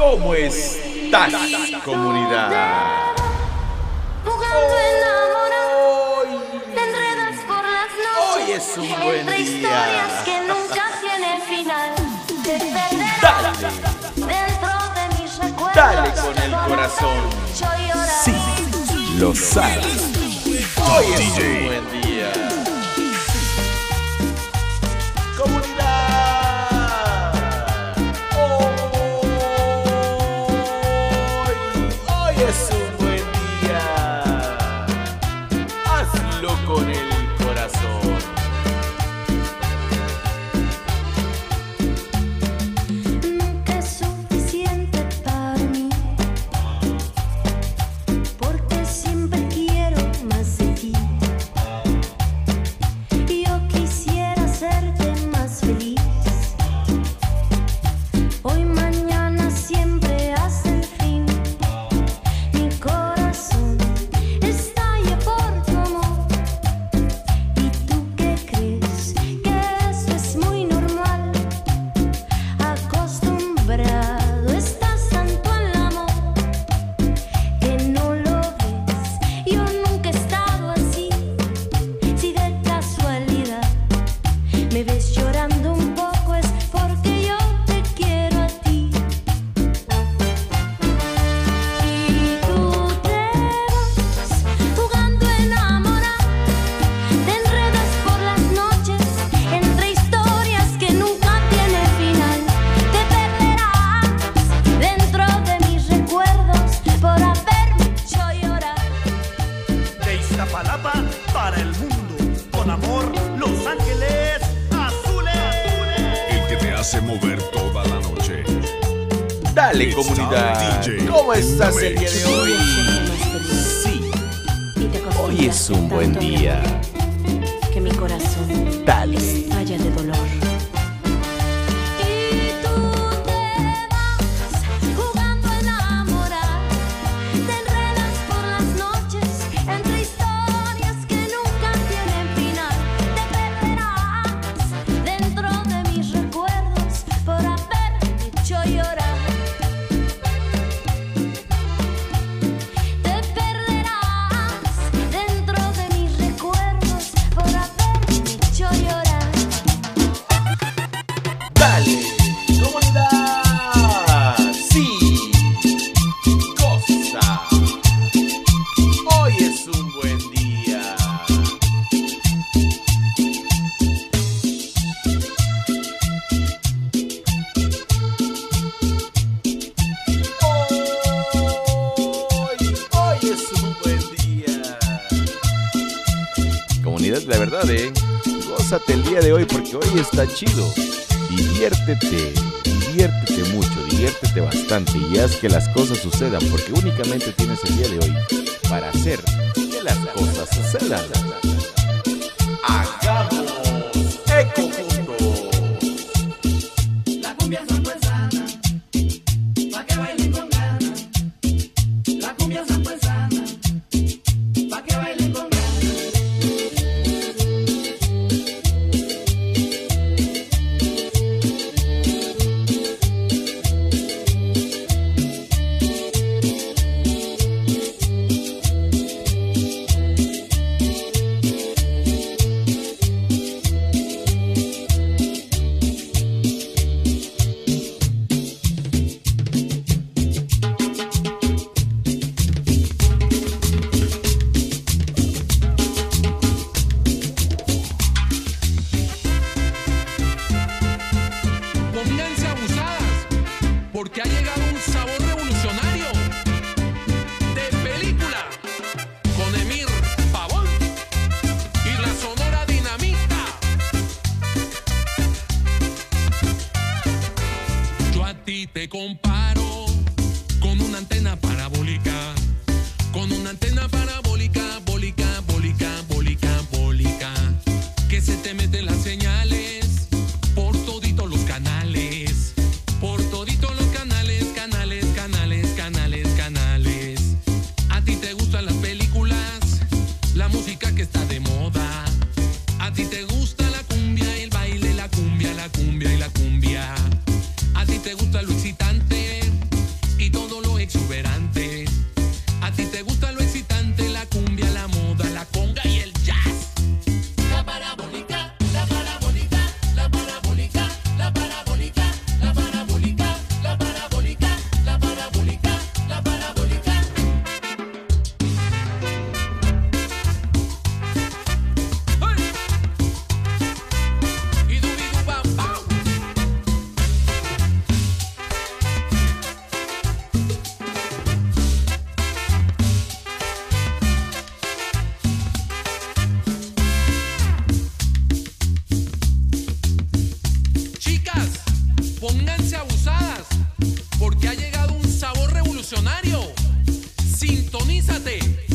¿Cómo estás, comunidad? Hoy, es un buen día. Dale con el corazón. Sí, lo sabes. Hoy es un buen día. me ves llorando hace mover toda la noche. Dale It's comunidad, ¿cómo estás el día de hoy? Sí, hoy es un buen día. de Gózate el día de hoy porque hoy está chido. Diviértete, diviértete mucho, diviértete bastante y haz que las cosas sucedan porque únicamente tienes el día de hoy para hacer que las cosas sucedan. te compara. Revolucionario. Sintonízate.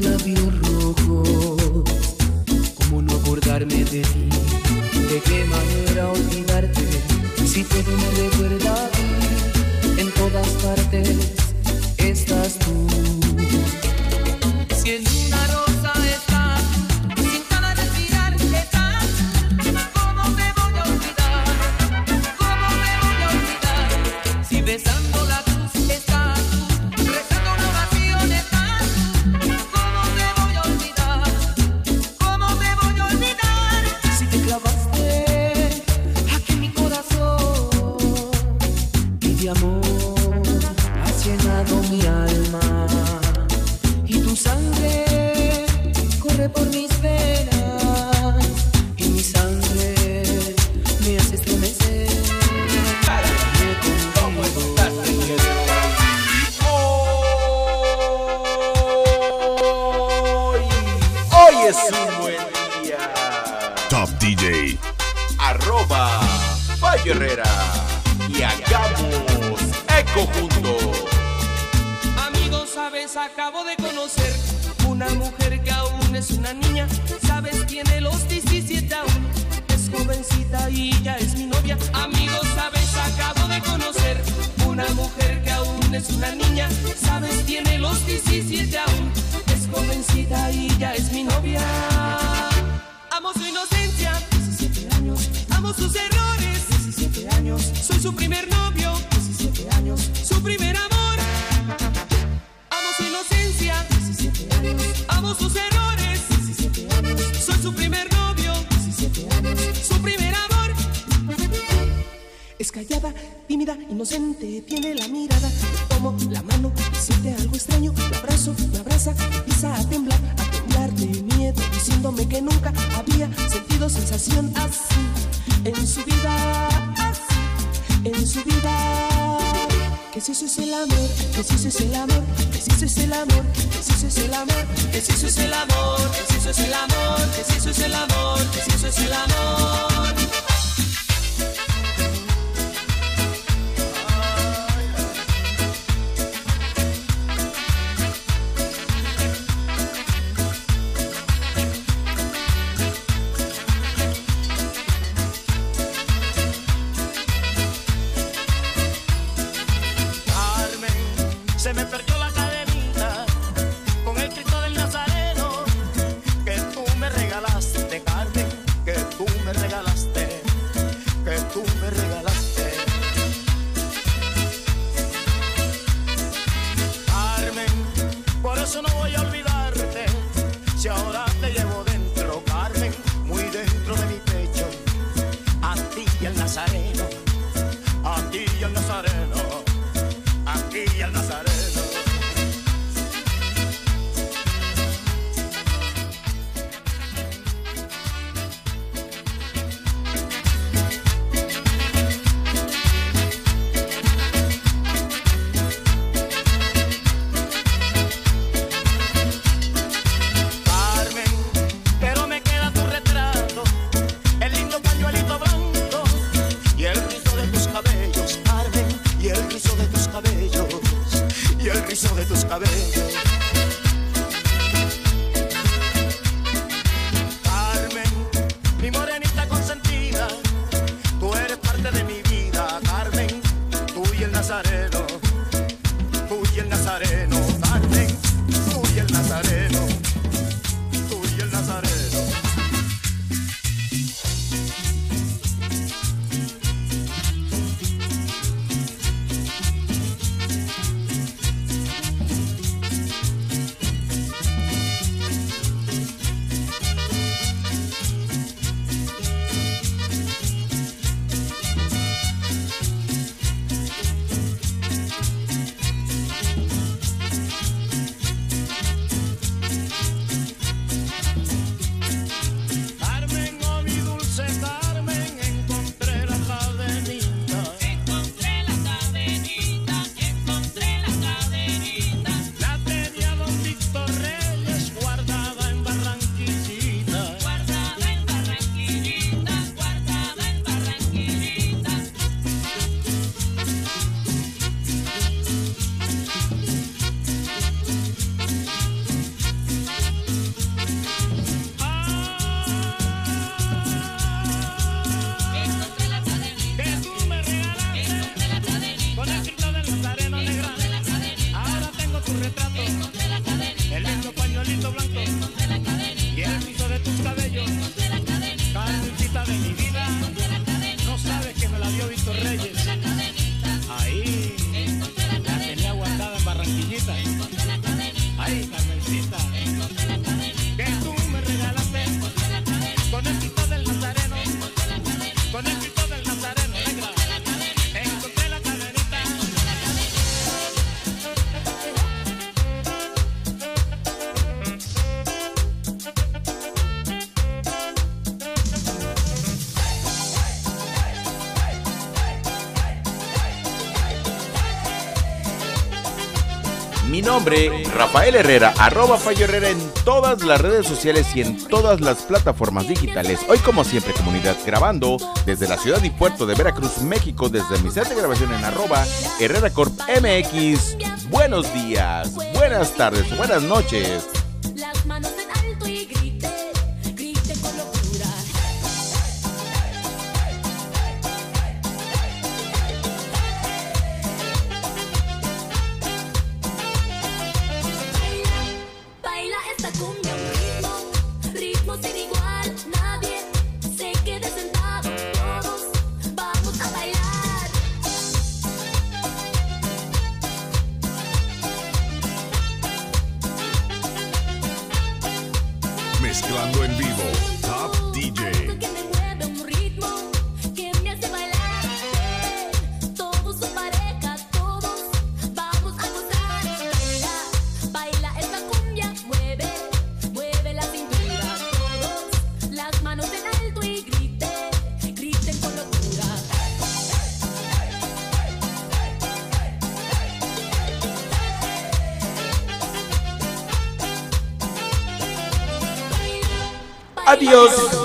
love you. Y hagamos eco juntos. Amigos, sabes, acabo de conocer una mujer que aún es una niña. Sabes, tiene los 17 aún. Es jovencita y ya es mi novia. Amigos, sabes, acabo de conocer una mujer que aún es una niña. Sabes, tiene los 17 aún. Es jovencita y ya es mi novia. Amo su inocencia, 17 años. Amo sus errores, 17 años. Soy su primer novio, 17 años. Su primer amor. Amo su inocencia, 17 años. Amo sus errores, 17 años. Soy su primer novio, 17 años. Su primer amor. Es callada, tímida, inocente, tiene la mirada. Le tomo la mano, siente algo extraño. La abrazo, me abraza, empieza a temblar, a temblar de miedo, diciéndome que nunca había sentido sensación así en su vida, en su vida. Que si eso es el amor, que si eso es el amor, que si eso es el amor, que si eso es el amor, que si eso es el amor, que si eso es el amor, que si eso es el amor, que si eso es el amor. tu retrato. nombre, Rafael Herrera, arroba Fallo Herrera en todas las redes sociales y en todas las plataformas digitales. Hoy, como siempre, comunidad grabando desde la ciudad y puerto de Veracruz, México, desde mi set de grabación en arroba Herrera Corp MX. Buenos días, buenas tardes, buenas noches mezclando en vivo. Top DJ. Adiós.